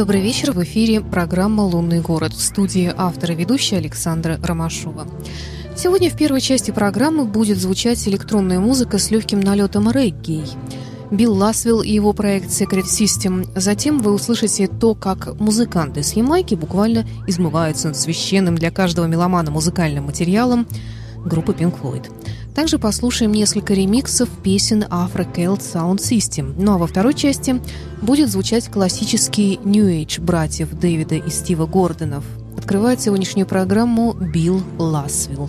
Добрый вечер. В эфире программа «Лунный город» в студии автора ведущая Александра Ромашова. Сегодня в первой части программы будет звучать электронная музыка с легким налетом регги. Билл Ласвилл и его проект Secret System. Затем вы услышите то, как музыканты с Ямайки буквально измываются над священным для каждого меломана музыкальным материалом группы Pink Floyd. Также послушаем несколько ремиксов песен Afro Celt Sound System. Ну а во второй части будет звучать классический New Age братьев Дэвида и Стива Гордонов. Открывает сегодняшнюю программу Билл Ласвилл.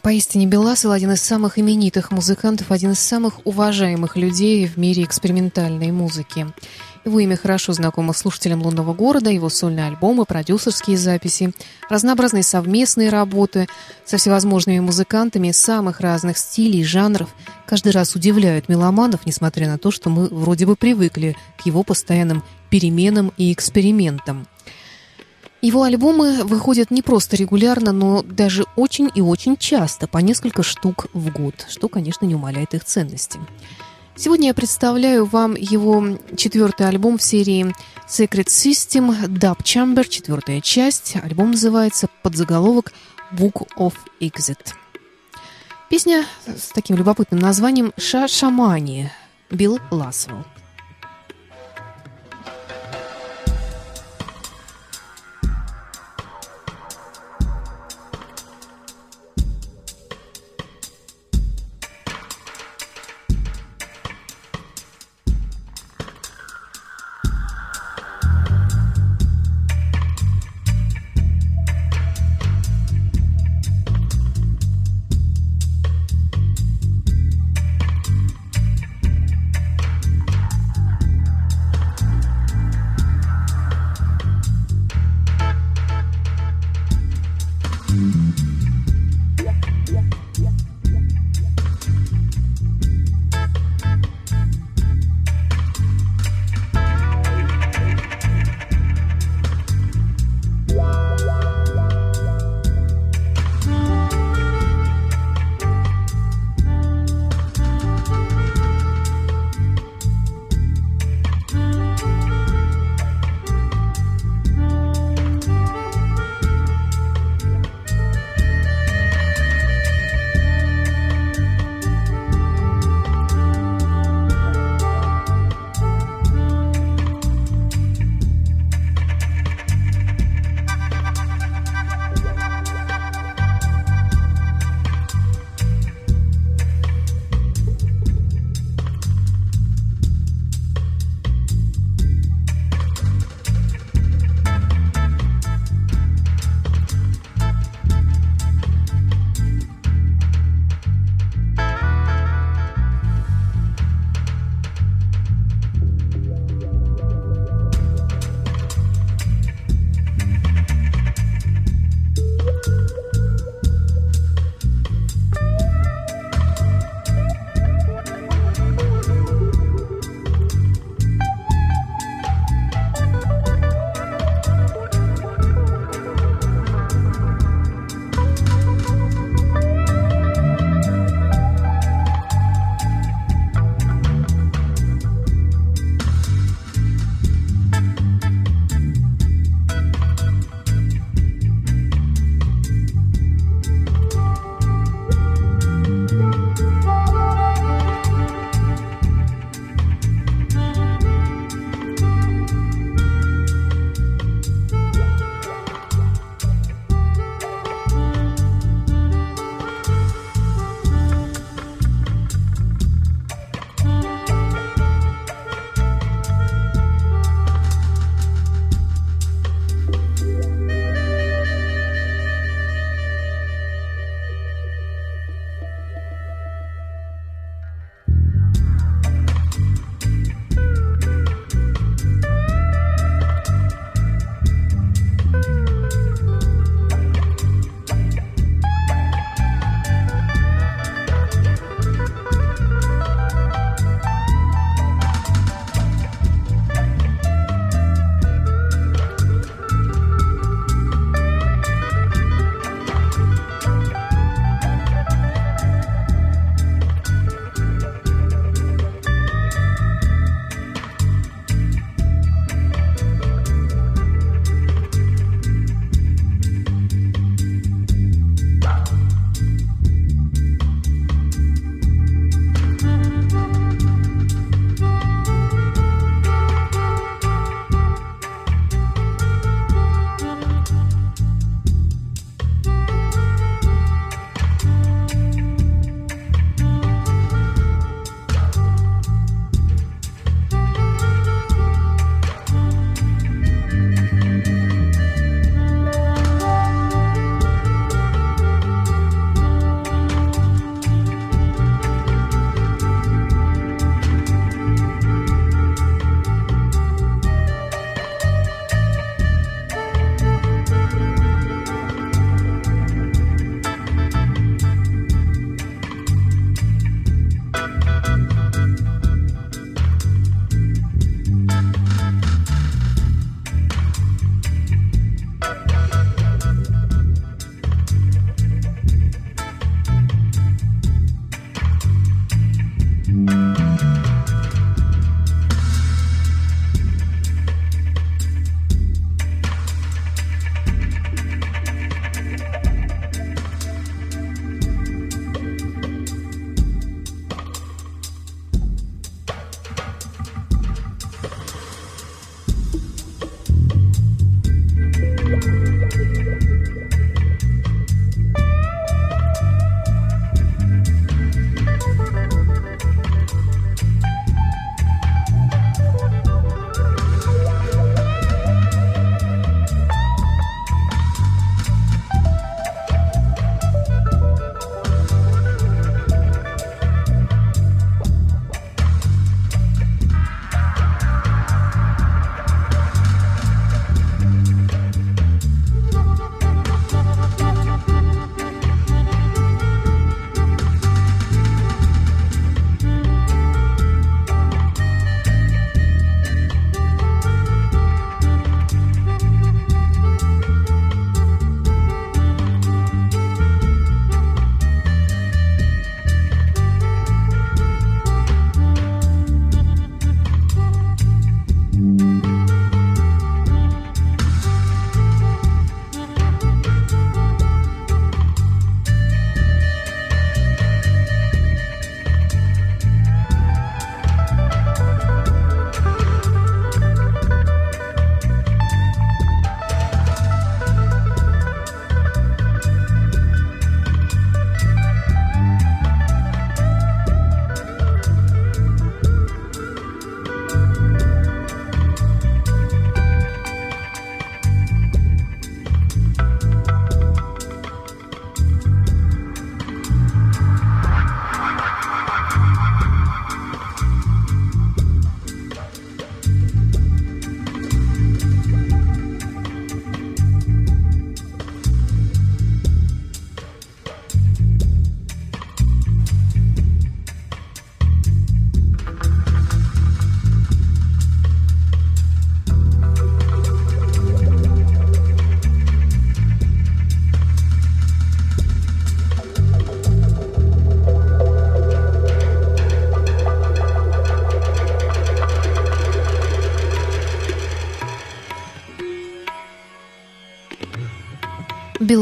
Поистине Беласов один из самых именитых музыкантов, один из самых уважаемых людей в мире экспериментальной музыки. Его имя хорошо знакомо слушателям «Лунного города», его сольные альбомы, продюсерские записи, разнообразные совместные работы со всевозможными музыкантами самых разных стилей, жанров каждый раз удивляют меломанов, несмотря на то, что мы вроде бы привыкли к его постоянным переменам и экспериментам. Его альбомы выходят не просто регулярно, но даже очень и очень часто, по несколько штук в год, что, конечно, не умаляет их ценности. Сегодня я представляю вам его четвертый альбом в серии Secret System Dub Chamber, четвертая часть. Альбом называется под заголовок Book of Exit. Песня с таким любопытным названием «Ша Шамани» Билл Ласвелл.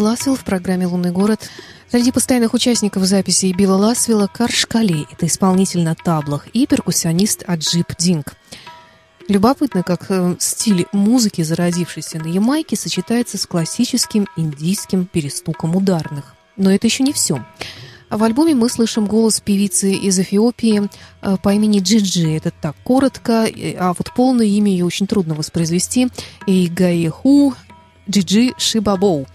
Билл Ласвелл в программе «Лунный город». Среди постоянных участников записи Билла Ласвелла Карш Кале – это исполнитель на таблах, и перкуссионист Айиб Дьенг. Любопытно, как э, стиль музыки, зародившийся на Ямайке, сочетается с классическим индийским перестуком ударных. Но это еще не все. В альбоме мы слышим голос певицы из Эфиопии э, по имени Джиджи. Это так коротко, а вот полное имя ее очень трудно воспроизвести. Игайху Джиджи Шибабоу.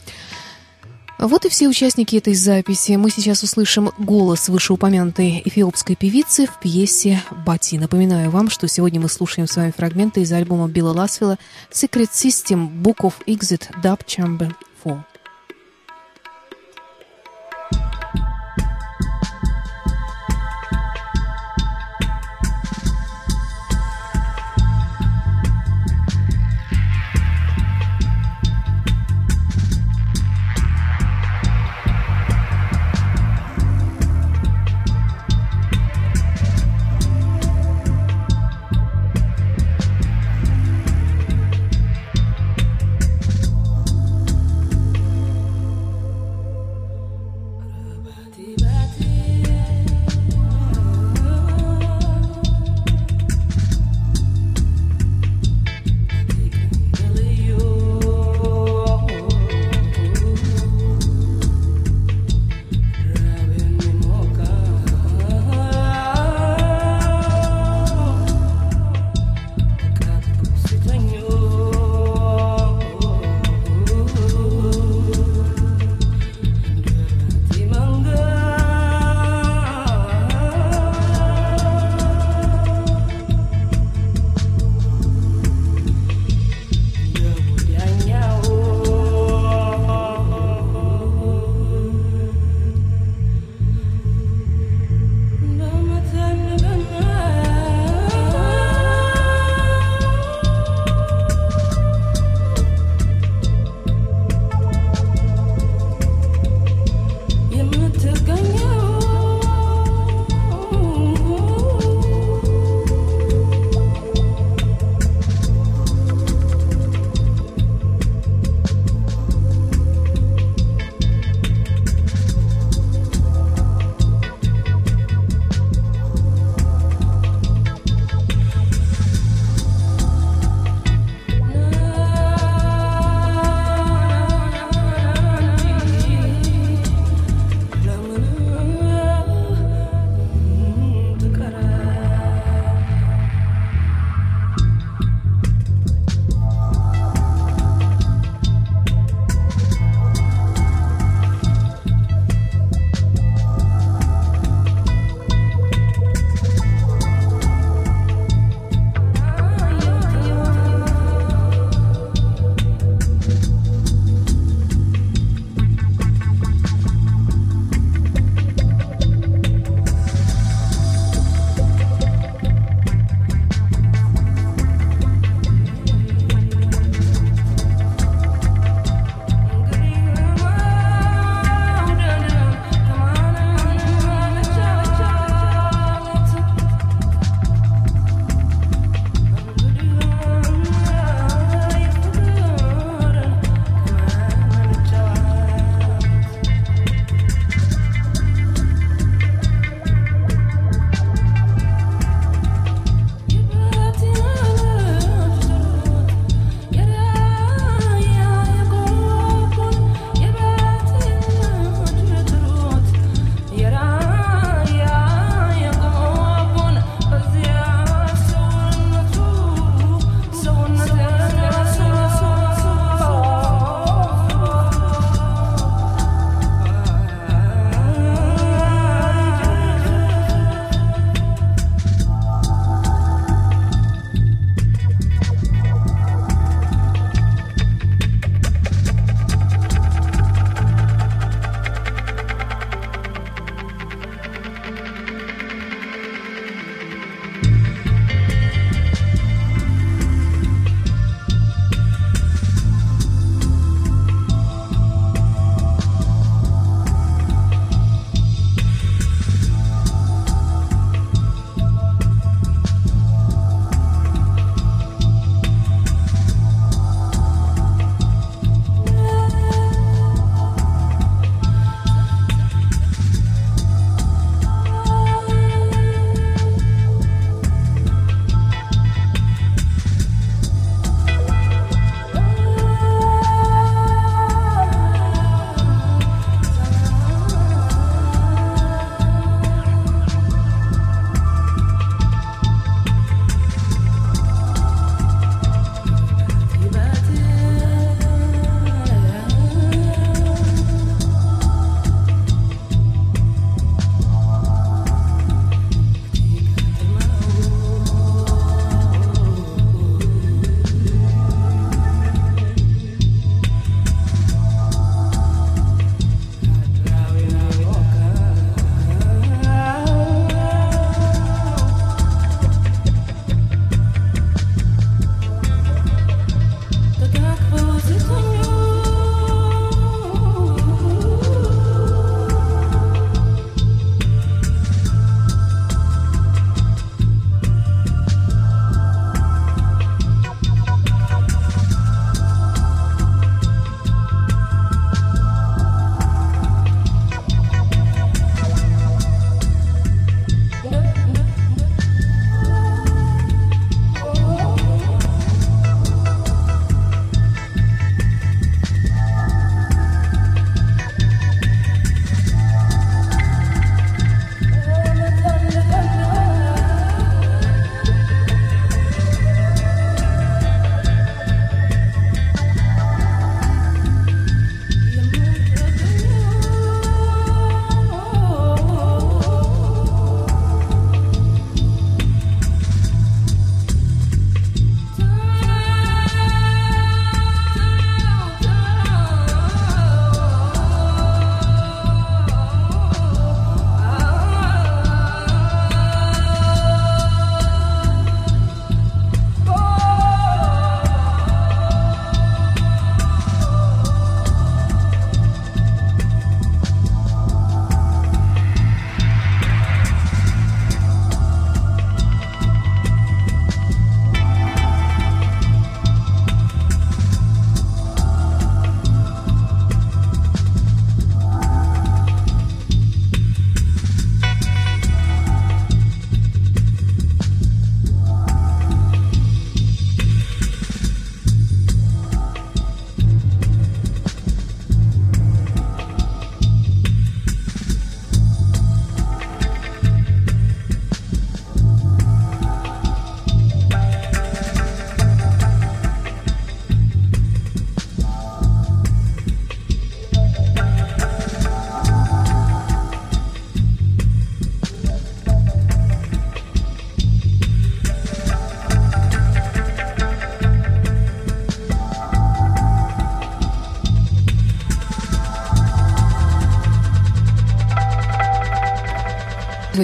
Вот и все участники этой записи. Мы сейчас услышим голос вышеупомянутой эфиопской певицы в пьесе «Бати». Напоминаю вам, что сегодня мы слушаем с вами фрагменты из альбома Билла Ласвилла «Secret System Book of Exit Dub Chamber 4».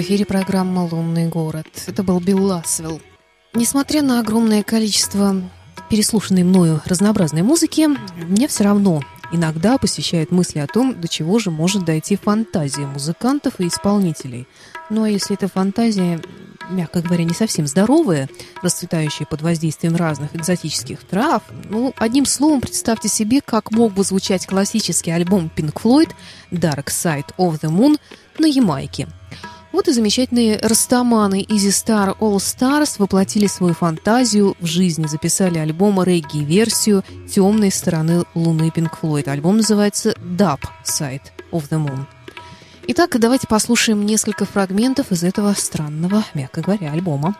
В эфире программа «Лунный город». Это был Билл Ласвелл. Несмотря на огромное количество переслушанной мною разнообразной музыки, мне все равно иногда посещают мысли о том, до чего же может дойти фантазия музыкантов и исполнителей. Ну а если эта фантазия, мягко говоря, не совсем здоровая, расцветающая под воздействием разных экзотических трав, ну, одним словом, представьте себе, как мог бы звучать классический альбом Pink Floyd «Dark Side of the Moon» на Ямайке – вот и замечательные растаманы Easy Star All Stars воплотили свою фантазию в жизни, записали альбом регги-версию «Темной стороны Луны» Pink Floyd. Альбом называется «Dub Side of the Moon». Итак, давайте послушаем несколько фрагментов из этого странного, мягко говоря, альбома.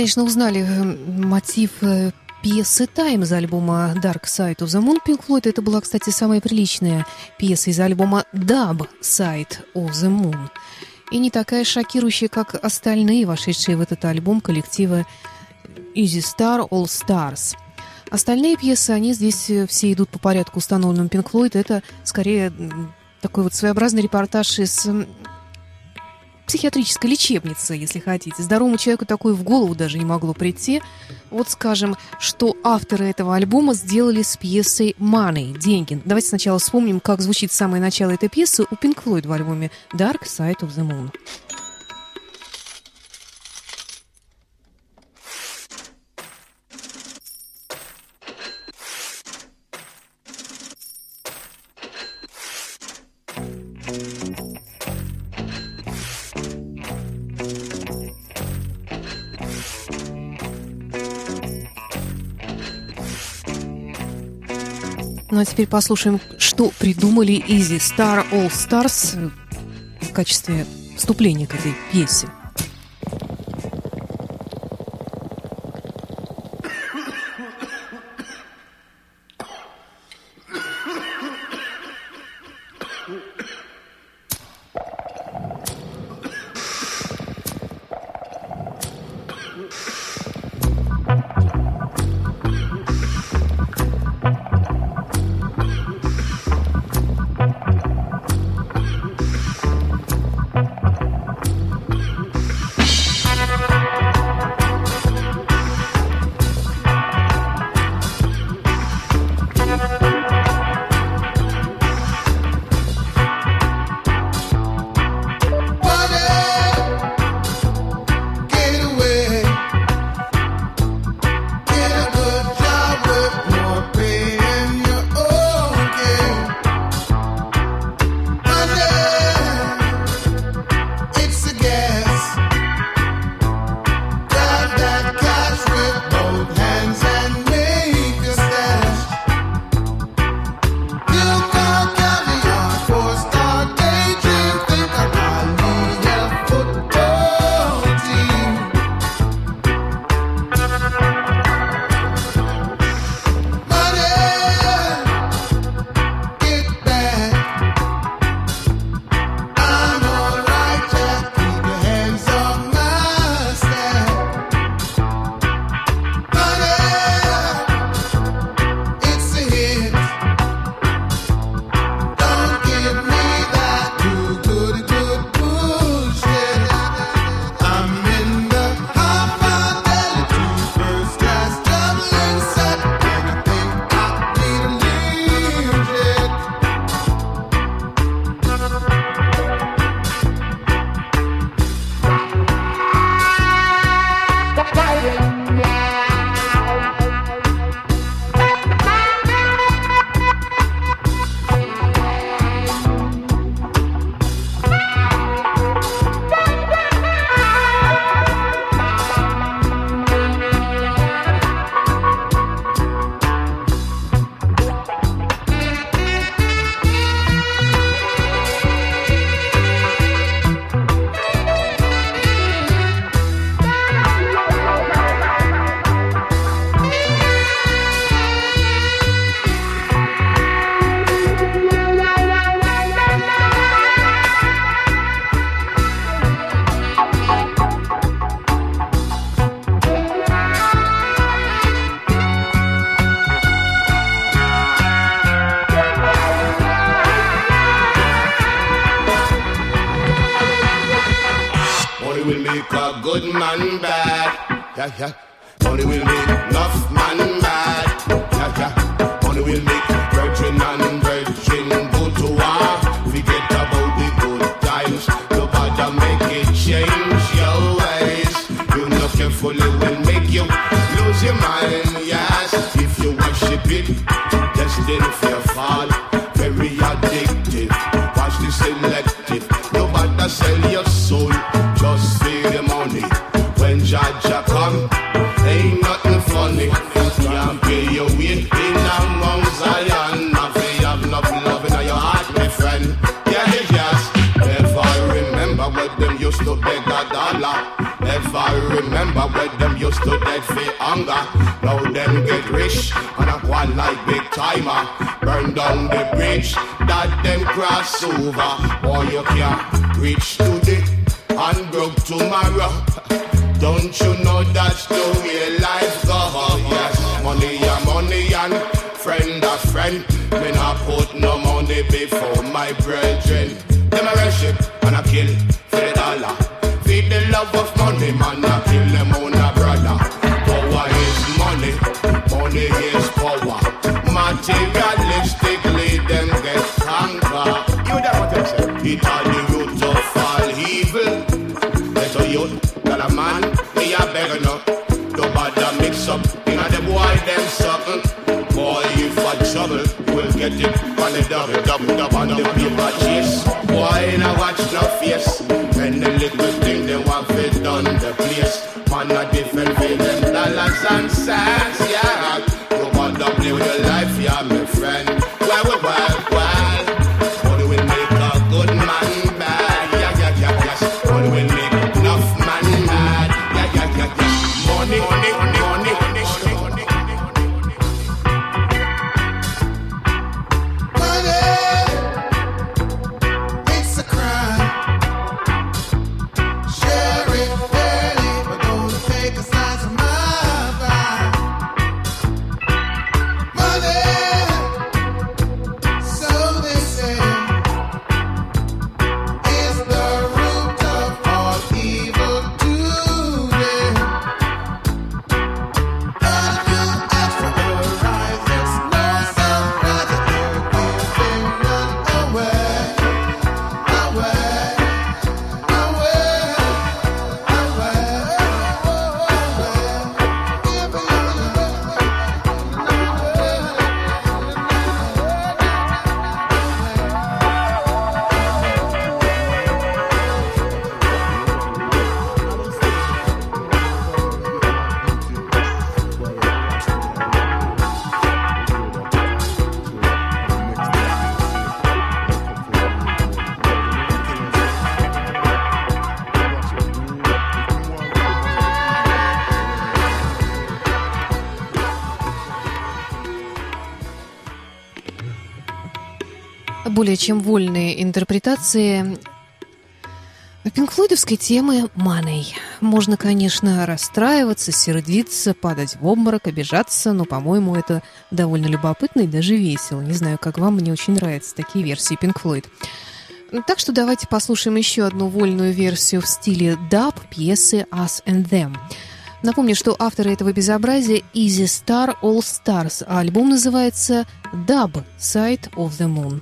Конечно, узнали э, мотив э, пьесы «Тайм» из альбома «Dark Side of the Moon» Pink Floyd. Это была, кстати, самая приличная пьеса из альбома «Dub Side of the Moon». И не такая шокирующая, как остальные, вошедшие в этот альбом коллективы Easy Star All Stars. Остальные пьесы, они здесь э, все идут по порядку установленным Pink Floyd. Это скорее такой вот своеобразный репортаж из психиатрической лечебнице, если хотите. Здоровому человеку такое в голову даже не могло прийти. Вот скажем, что авторы этого альбома сделали с пьесой «Money» — «Деньги». Давайте сначала вспомним, как звучит самое начало этой пьесы у Pink Floyd в альбоме «Dark Side of the Moon». Ну а теперь послушаем, что придумали Изи Star All Stars в качестве вступления к этой пьесе. good man bad. Yeah, yeah. Money will make enough man mad. Yeah, yeah. Money will make virgin and virgin go to war. Forget about the good times. Nobody make it change your ways. You know carefully will make you lose your mind. Yes, if you worship it. used to dead for hunger. Now them get rich and a one like big timer. Burn down the bridge that them cross over. Boy, you can't reach today and broke tomorrow. Don't you know that's the way life go? Yes, money and money and friend a friend. Me not put no money before my brethren. Them a worship and I kill for the dollar. Feed the love of money, man, I kill them is power. Materialistically, them get. You say? It all the root of evil. Let a youth, a man, me a beggar no. Don't mix up, you know the boy them something. Boy, if I trouble, we'll get it on the double, double, double on the paper chase. Boy, now watch no face. And the little thing they want fit on the place. Man, a different pay them dollars and cents, yeah. Play with your life, Более чем вольные интерпретации пинкфлойдовской темы «Money». Можно, конечно, расстраиваться, сердиться, падать в обморок, обижаться, но, по-моему, это довольно любопытно и даже весело. Не знаю, как вам, мне очень нравятся такие версии Floyd. Так что давайте послушаем еще одну вольную версию в стиле даб пьесы «Us and Them». Напомню, что авторы этого безобразия Easy Star All Stars, а альбом называется «Dub Side of the Moon».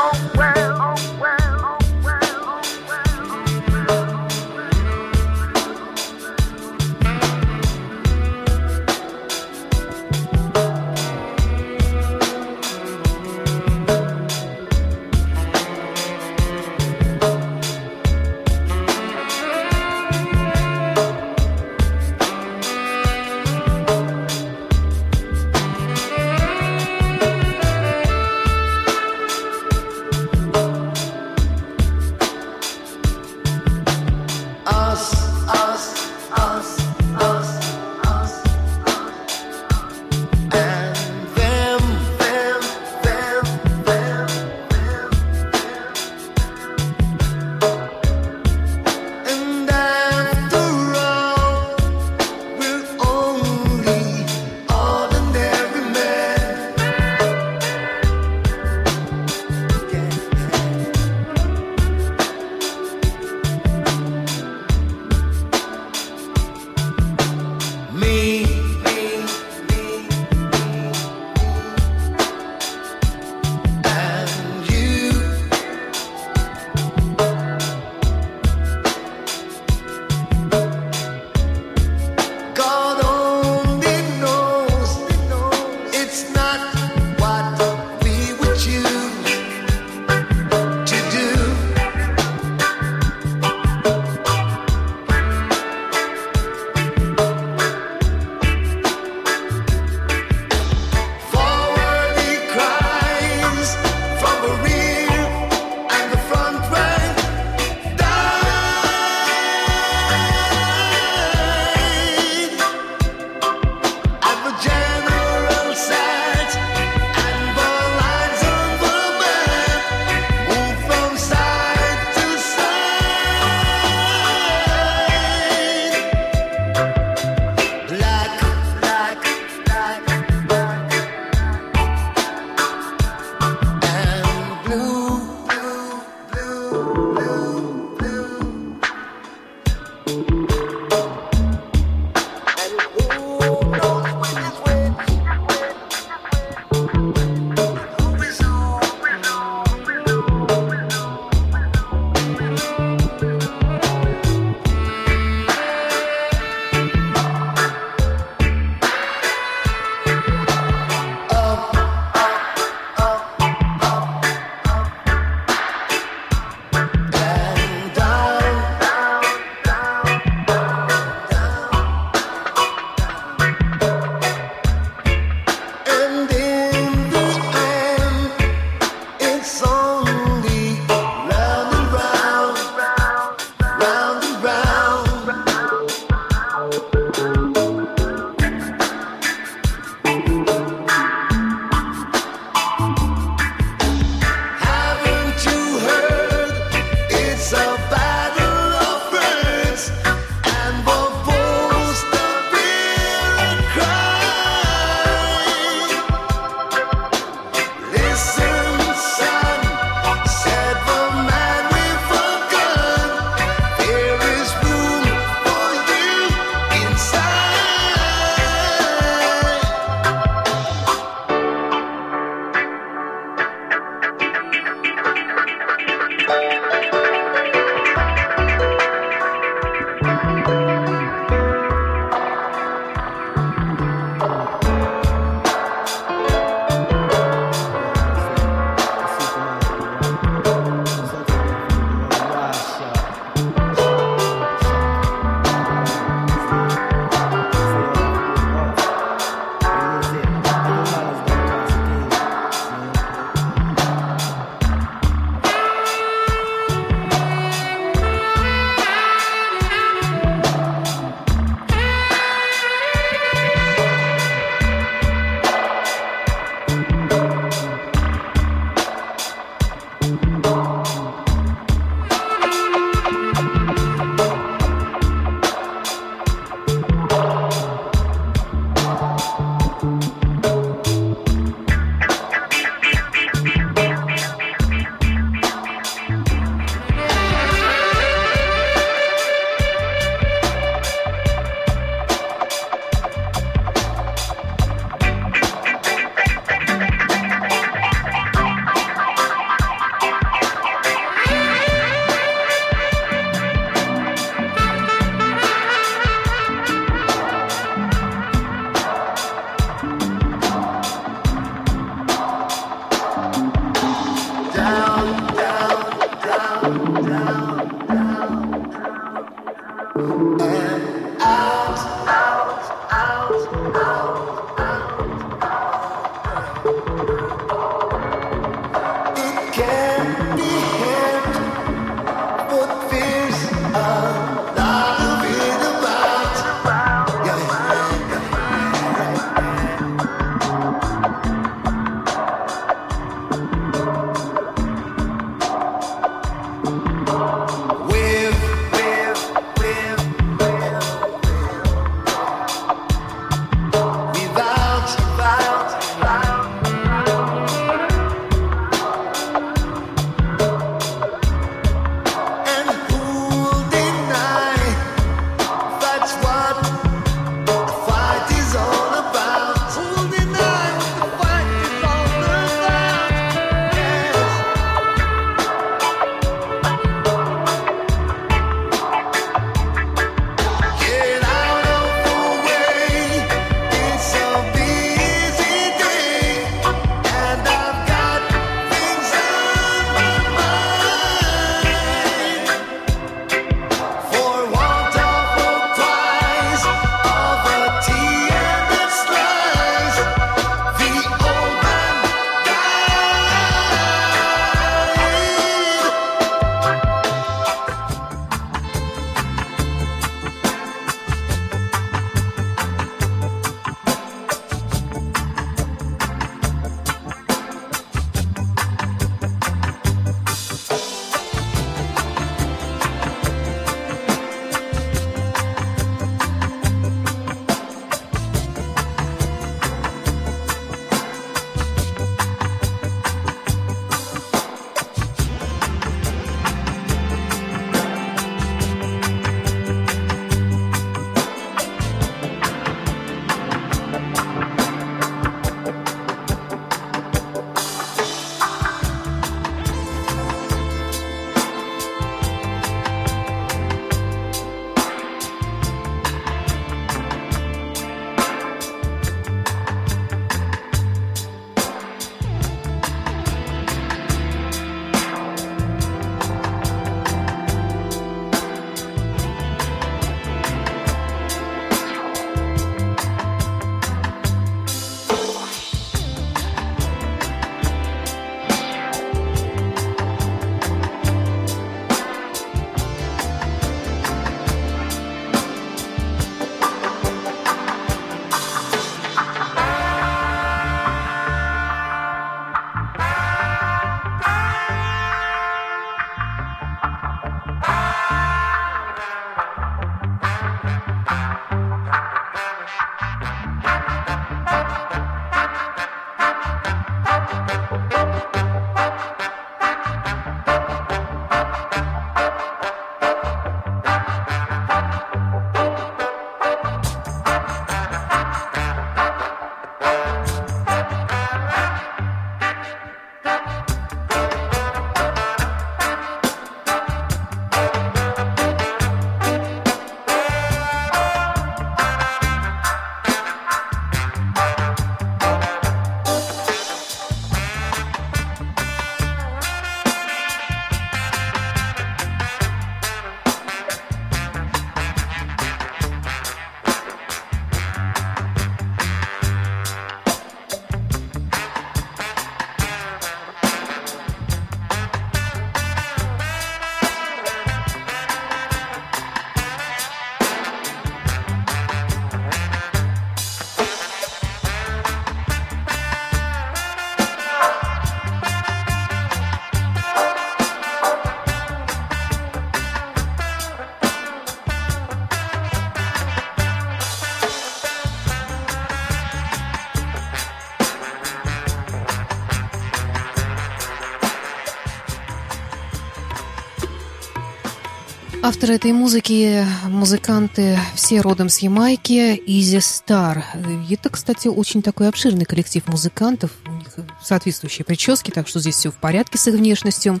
Авторы этой музыки – музыканты все родом с Ямайки, Easy Star. Это, кстати, очень такой обширный коллектив музыкантов, у них соответствующие прически, так что здесь все в порядке с их внешностью.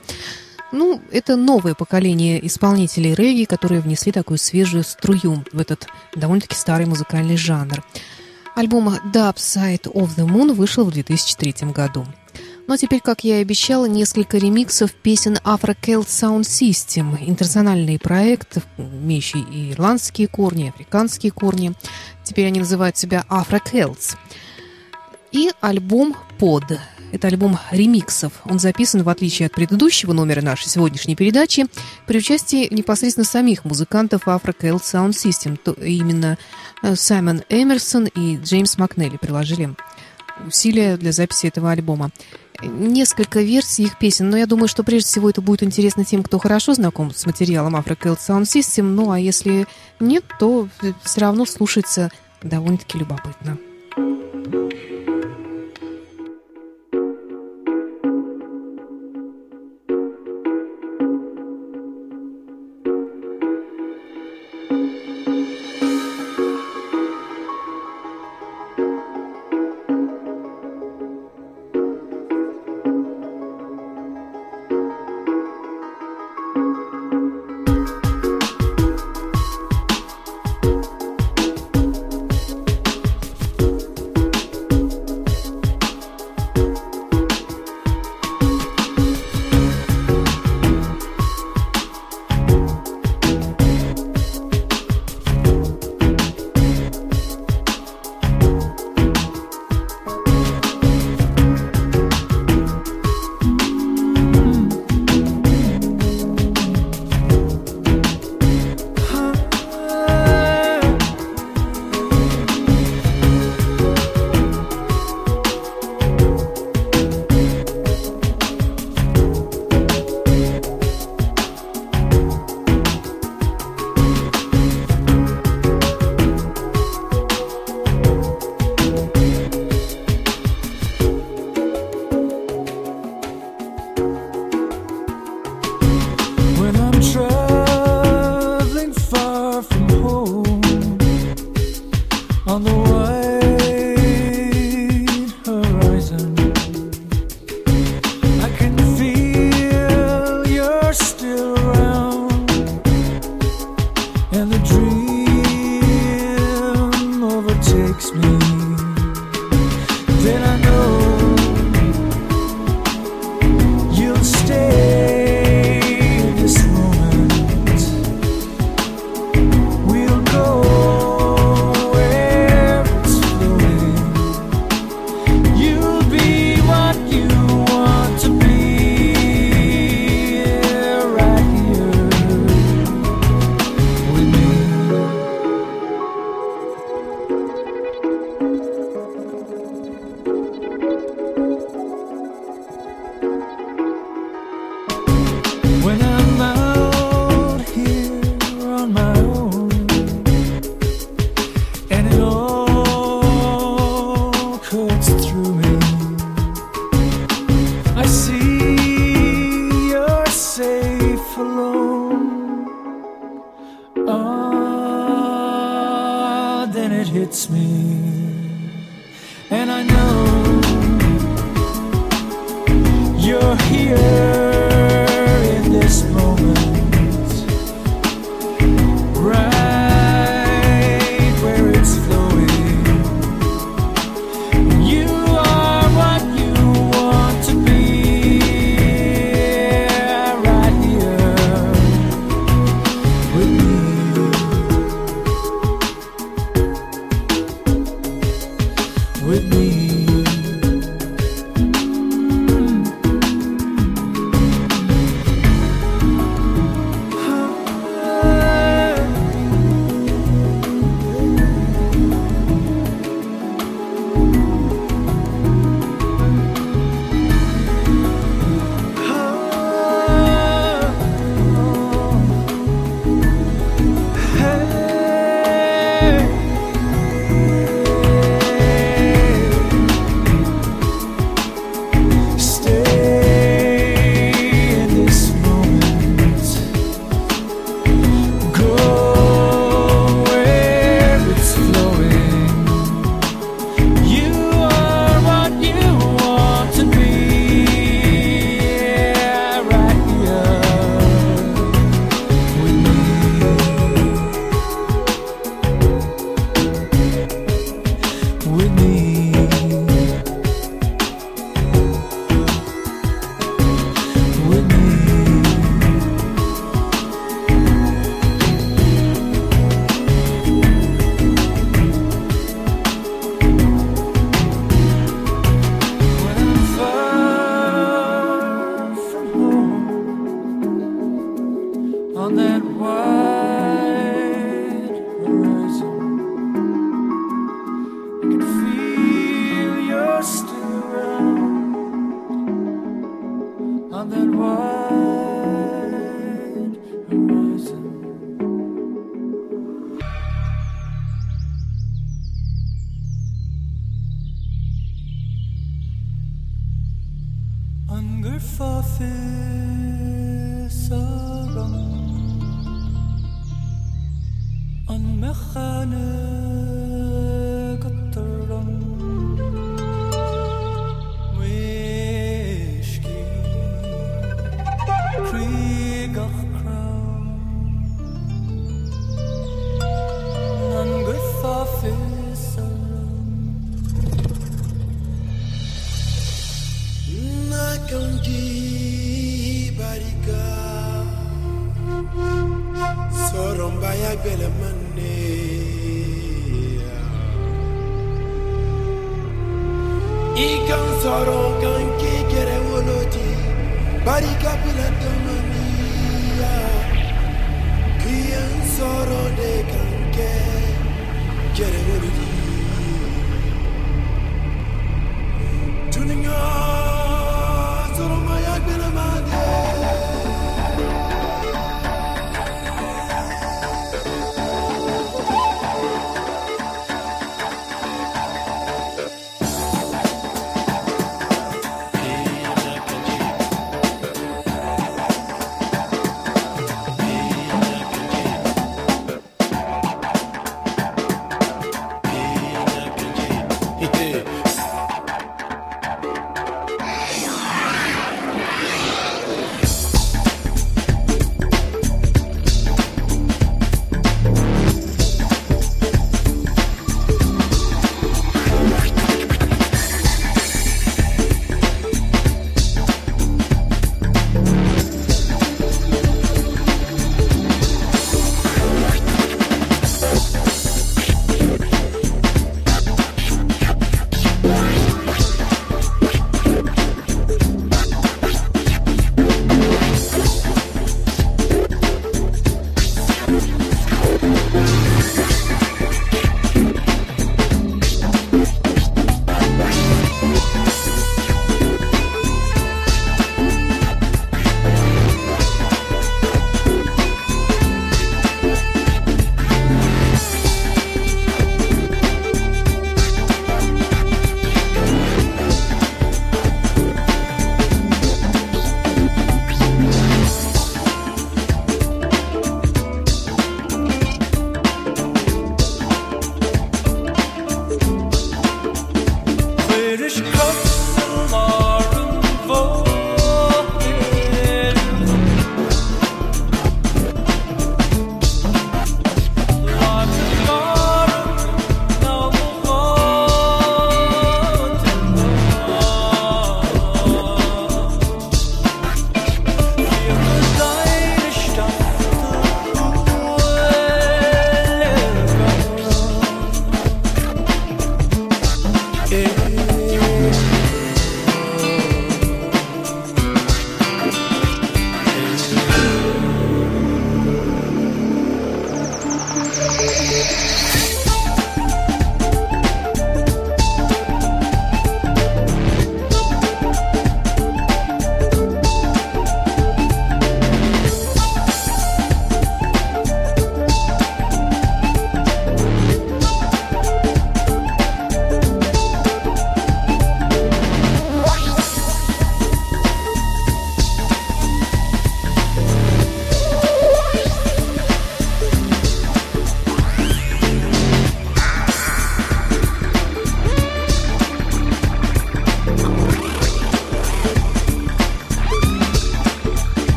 Ну, это новое поколение исполнителей регги, которые внесли такую свежую струю в этот довольно-таки старый музыкальный жанр. Альбом Dub Side of the Moon вышел в 2003 году. Ну а теперь, как я и обещала, несколько ремиксов песен Afro Celt Sound System. Интернациональный проект, имеющий и ирландские корни, и африканские корни. Теперь они называют себя Afro Celts. И альбом Pod. Это альбом ремиксов. Он записан, в отличие от предыдущего номера нашей сегодняшней передачи, при участии непосредственно самих музыкантов Afro Celt Sound System. То именно э, Саймон Эмерсон и Джеймс Макнелли приложили усилия для записи этого альбома несколько версий их песен, но я думаю, что прежде всего это будет интересно тем, кто хорошо знаком с материалом Afro Celt Sound System, ну а если нет, то все равно слушается довольно-таки любопытно.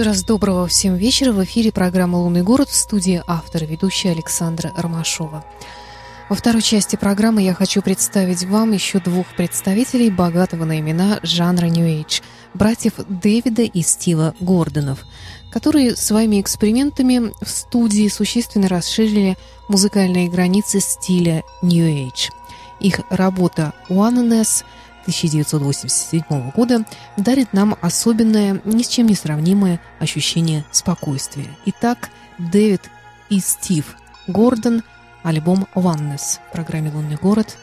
Еще раз доброго всем вечера. В эфире программа «Лунный город» в студии автора, ведущая Александра Ромашова. Во второй части программы я хочу представить вам еще двух представителей богатого на имена жанра New Age – братьев Дэвида и Стива Гордонов, которые своими экспериментами в студии существенно расширили музыкальные границы стиля New Age. Их работа «Oneness» 1987 года дарит нам особенное, ни с чем не сравнимое ощущение спокойствия. Итак, Дэвид и Стив Гордон – альбом «Oneness» в программе «Лунный город»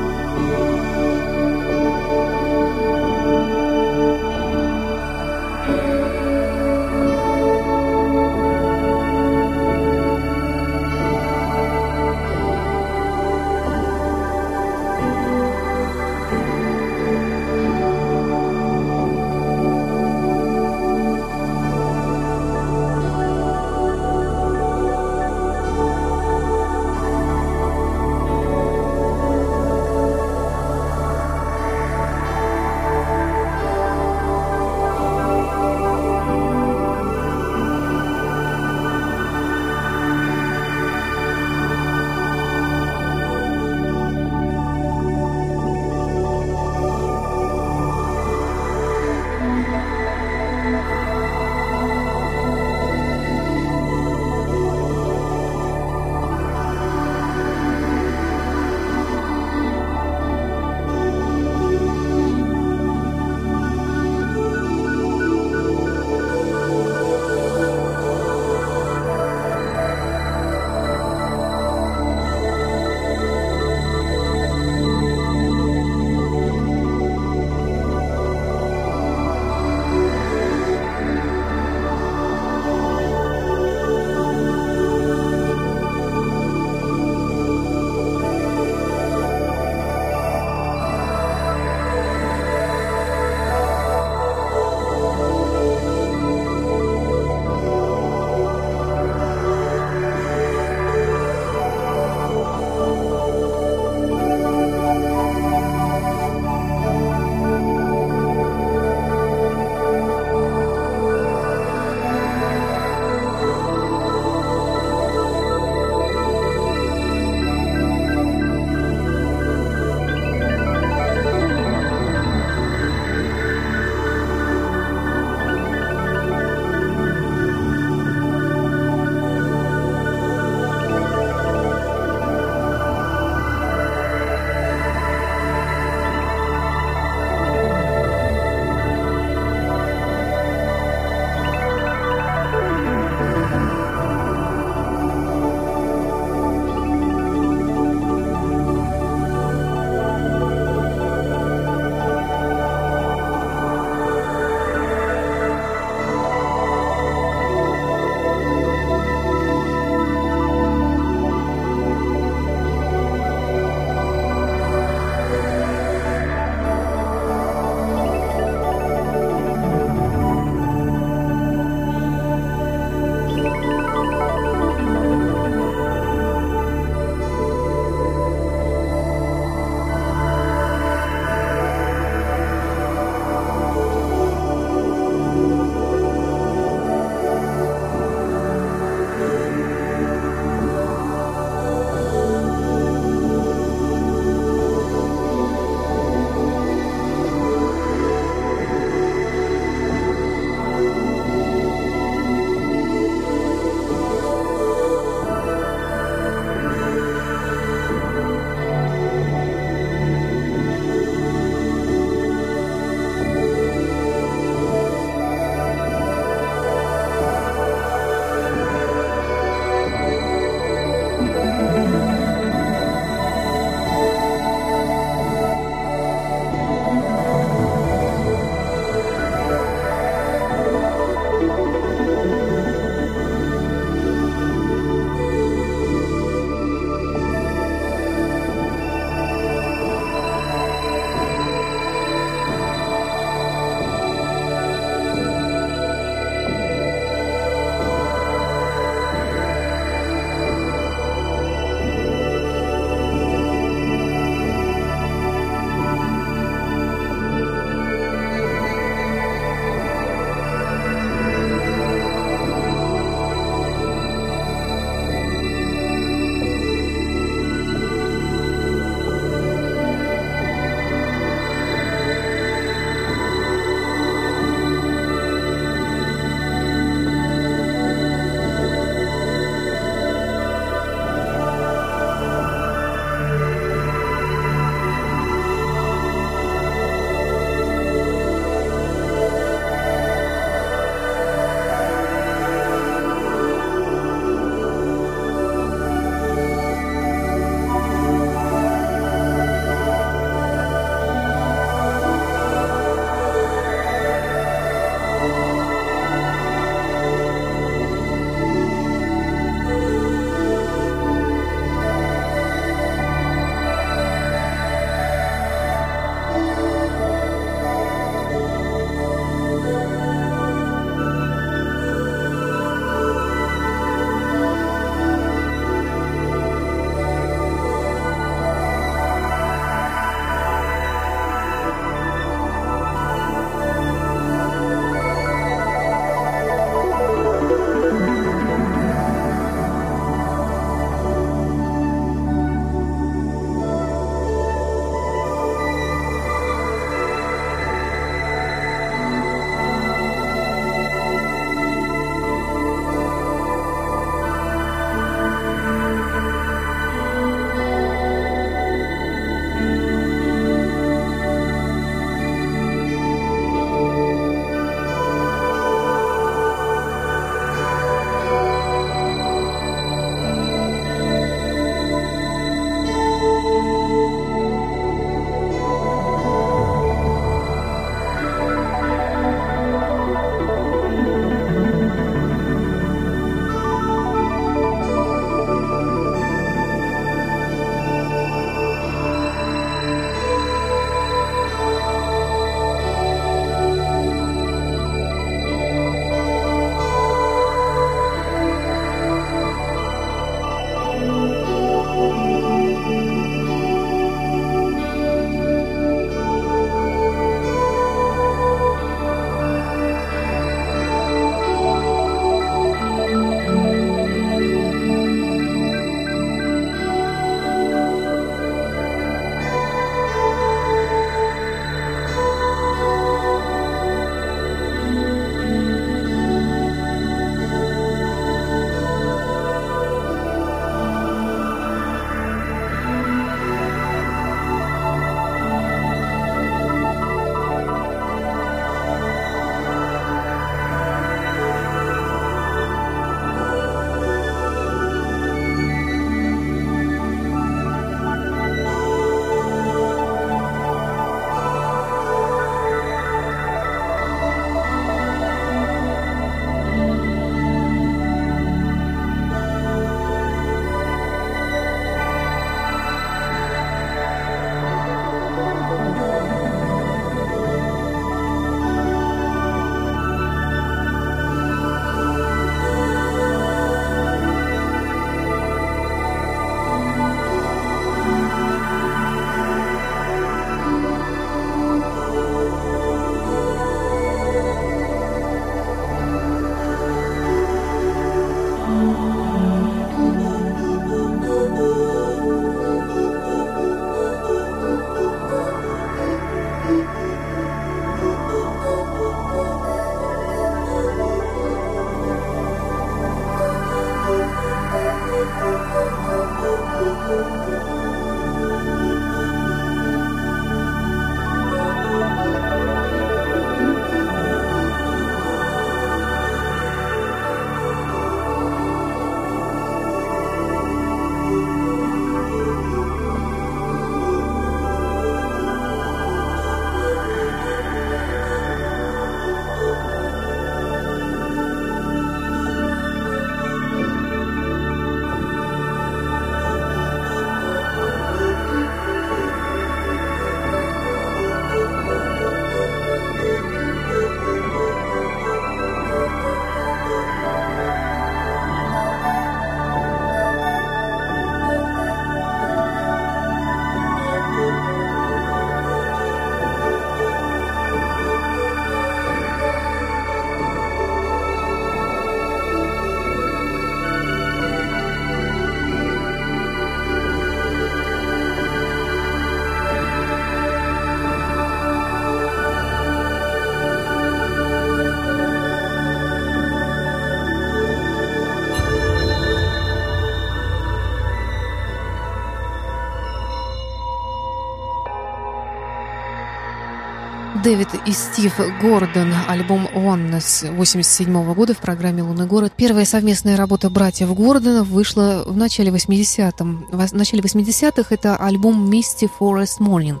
Дэвид и Стив Гордон, альбом Oneness 87 года в программе «Лунный город». Первая совместная работа братьев Гордонов вышла в начале 80-м. В начале 80-х это альбом «Misty Forest Morning».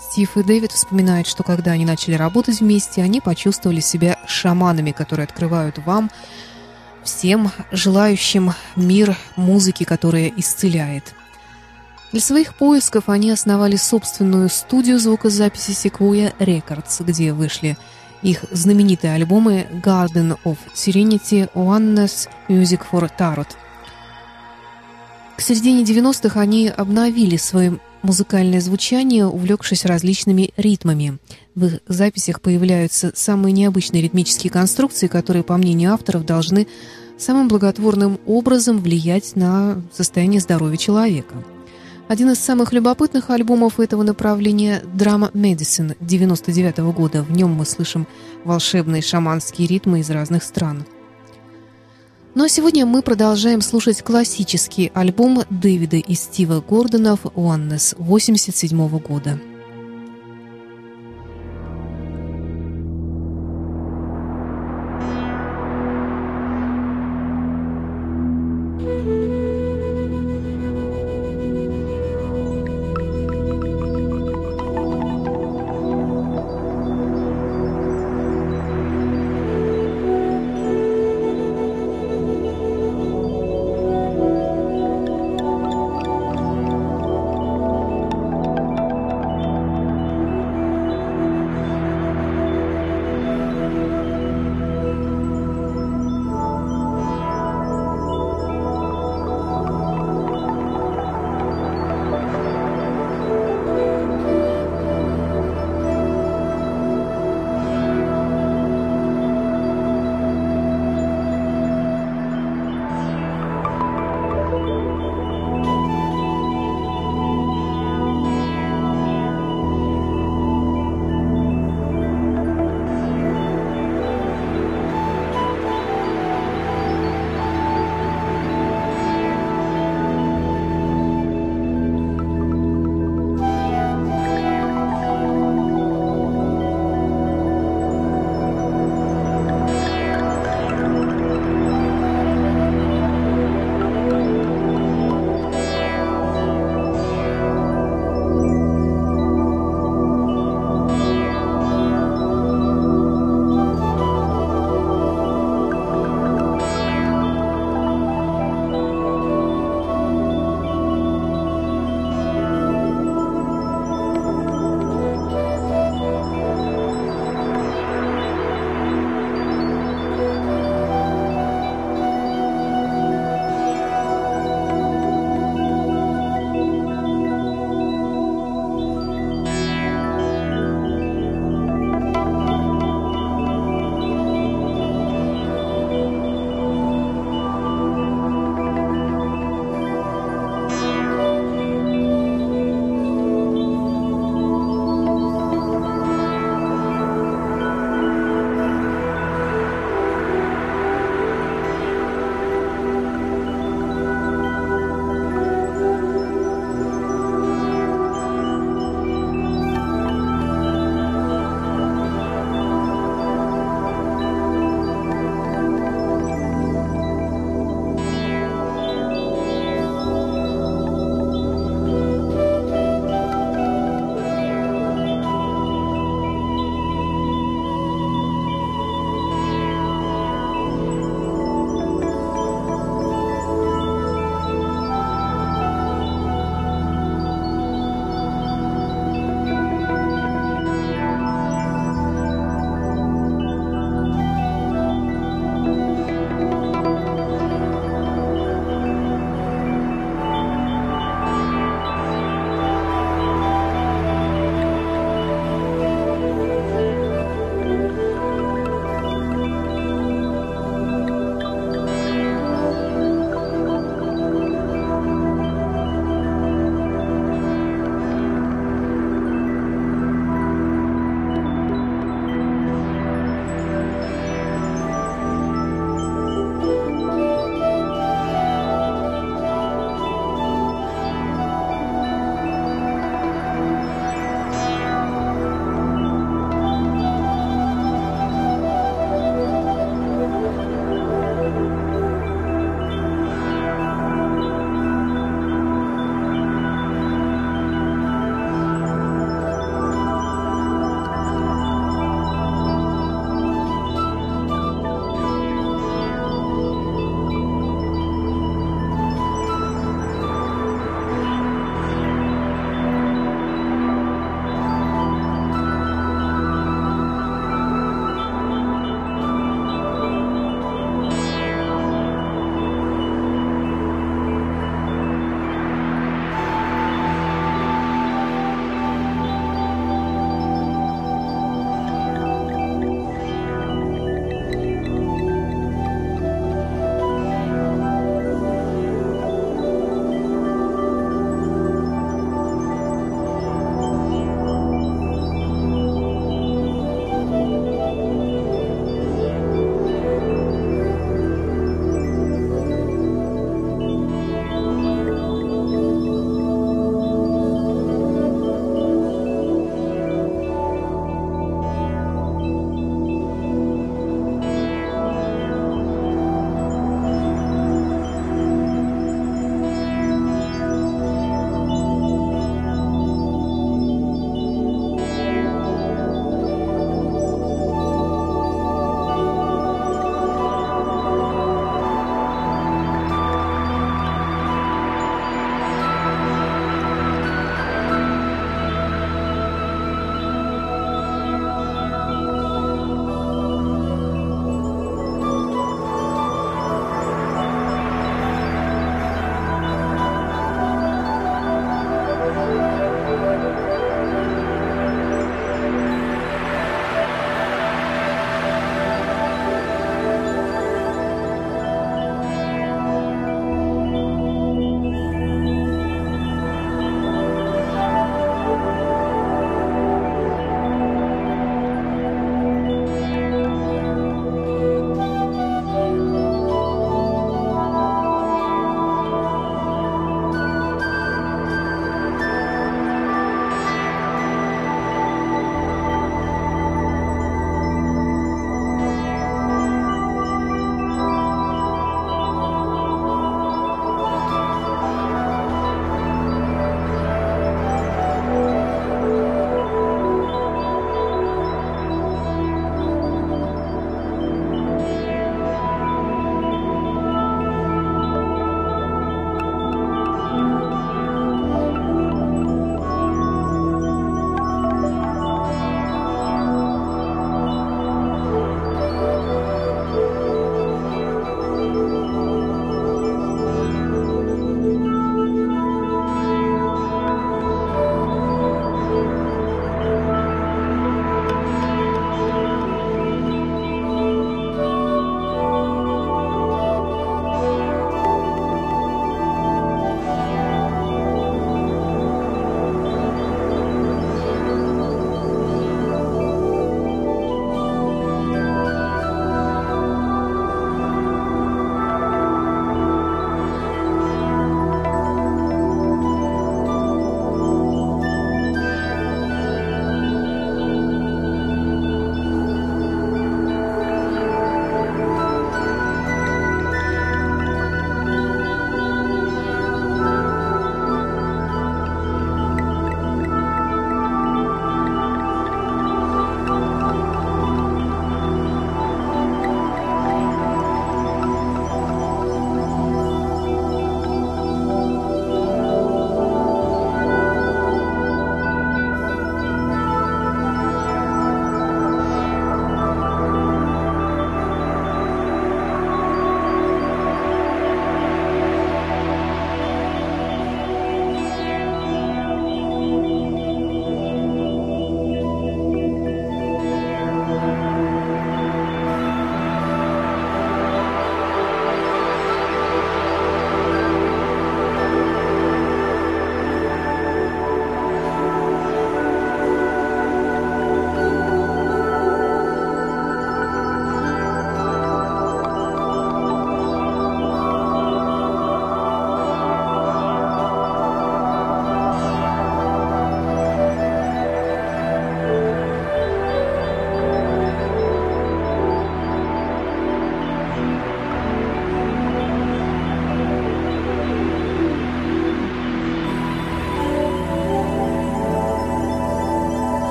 Стив и Дэвид вспоминают, что когда они начали работать вместе, они почувствовали себя шаманами, которые открывают вам, всем желающим мир музыки, которая исцеляет – для своих поисков они основали собственную студию звукозаписи Sequoia Records, где вышли их знаменитые альбомы Garden of Serenity, Oneness, Music for Tarot. К середине 90-х они обновили свое музыкальное звучание, увлекшись различными ритмами. В их записях появляются самые необычные ритмические конструкции, которые, по мнению авторов, должны самым благотворным образом влиять на состояние здоровья человека – один из самых любопытных альбомов этого направления «Драма Medicine» 99 -го года. В нем мы слышим волшебные шаманские ритмы из разных стран. Ну а сегодня мы продолжаем слушать классический альбом Дэвида и Стива Гордонов «Oneness» 87 -го года.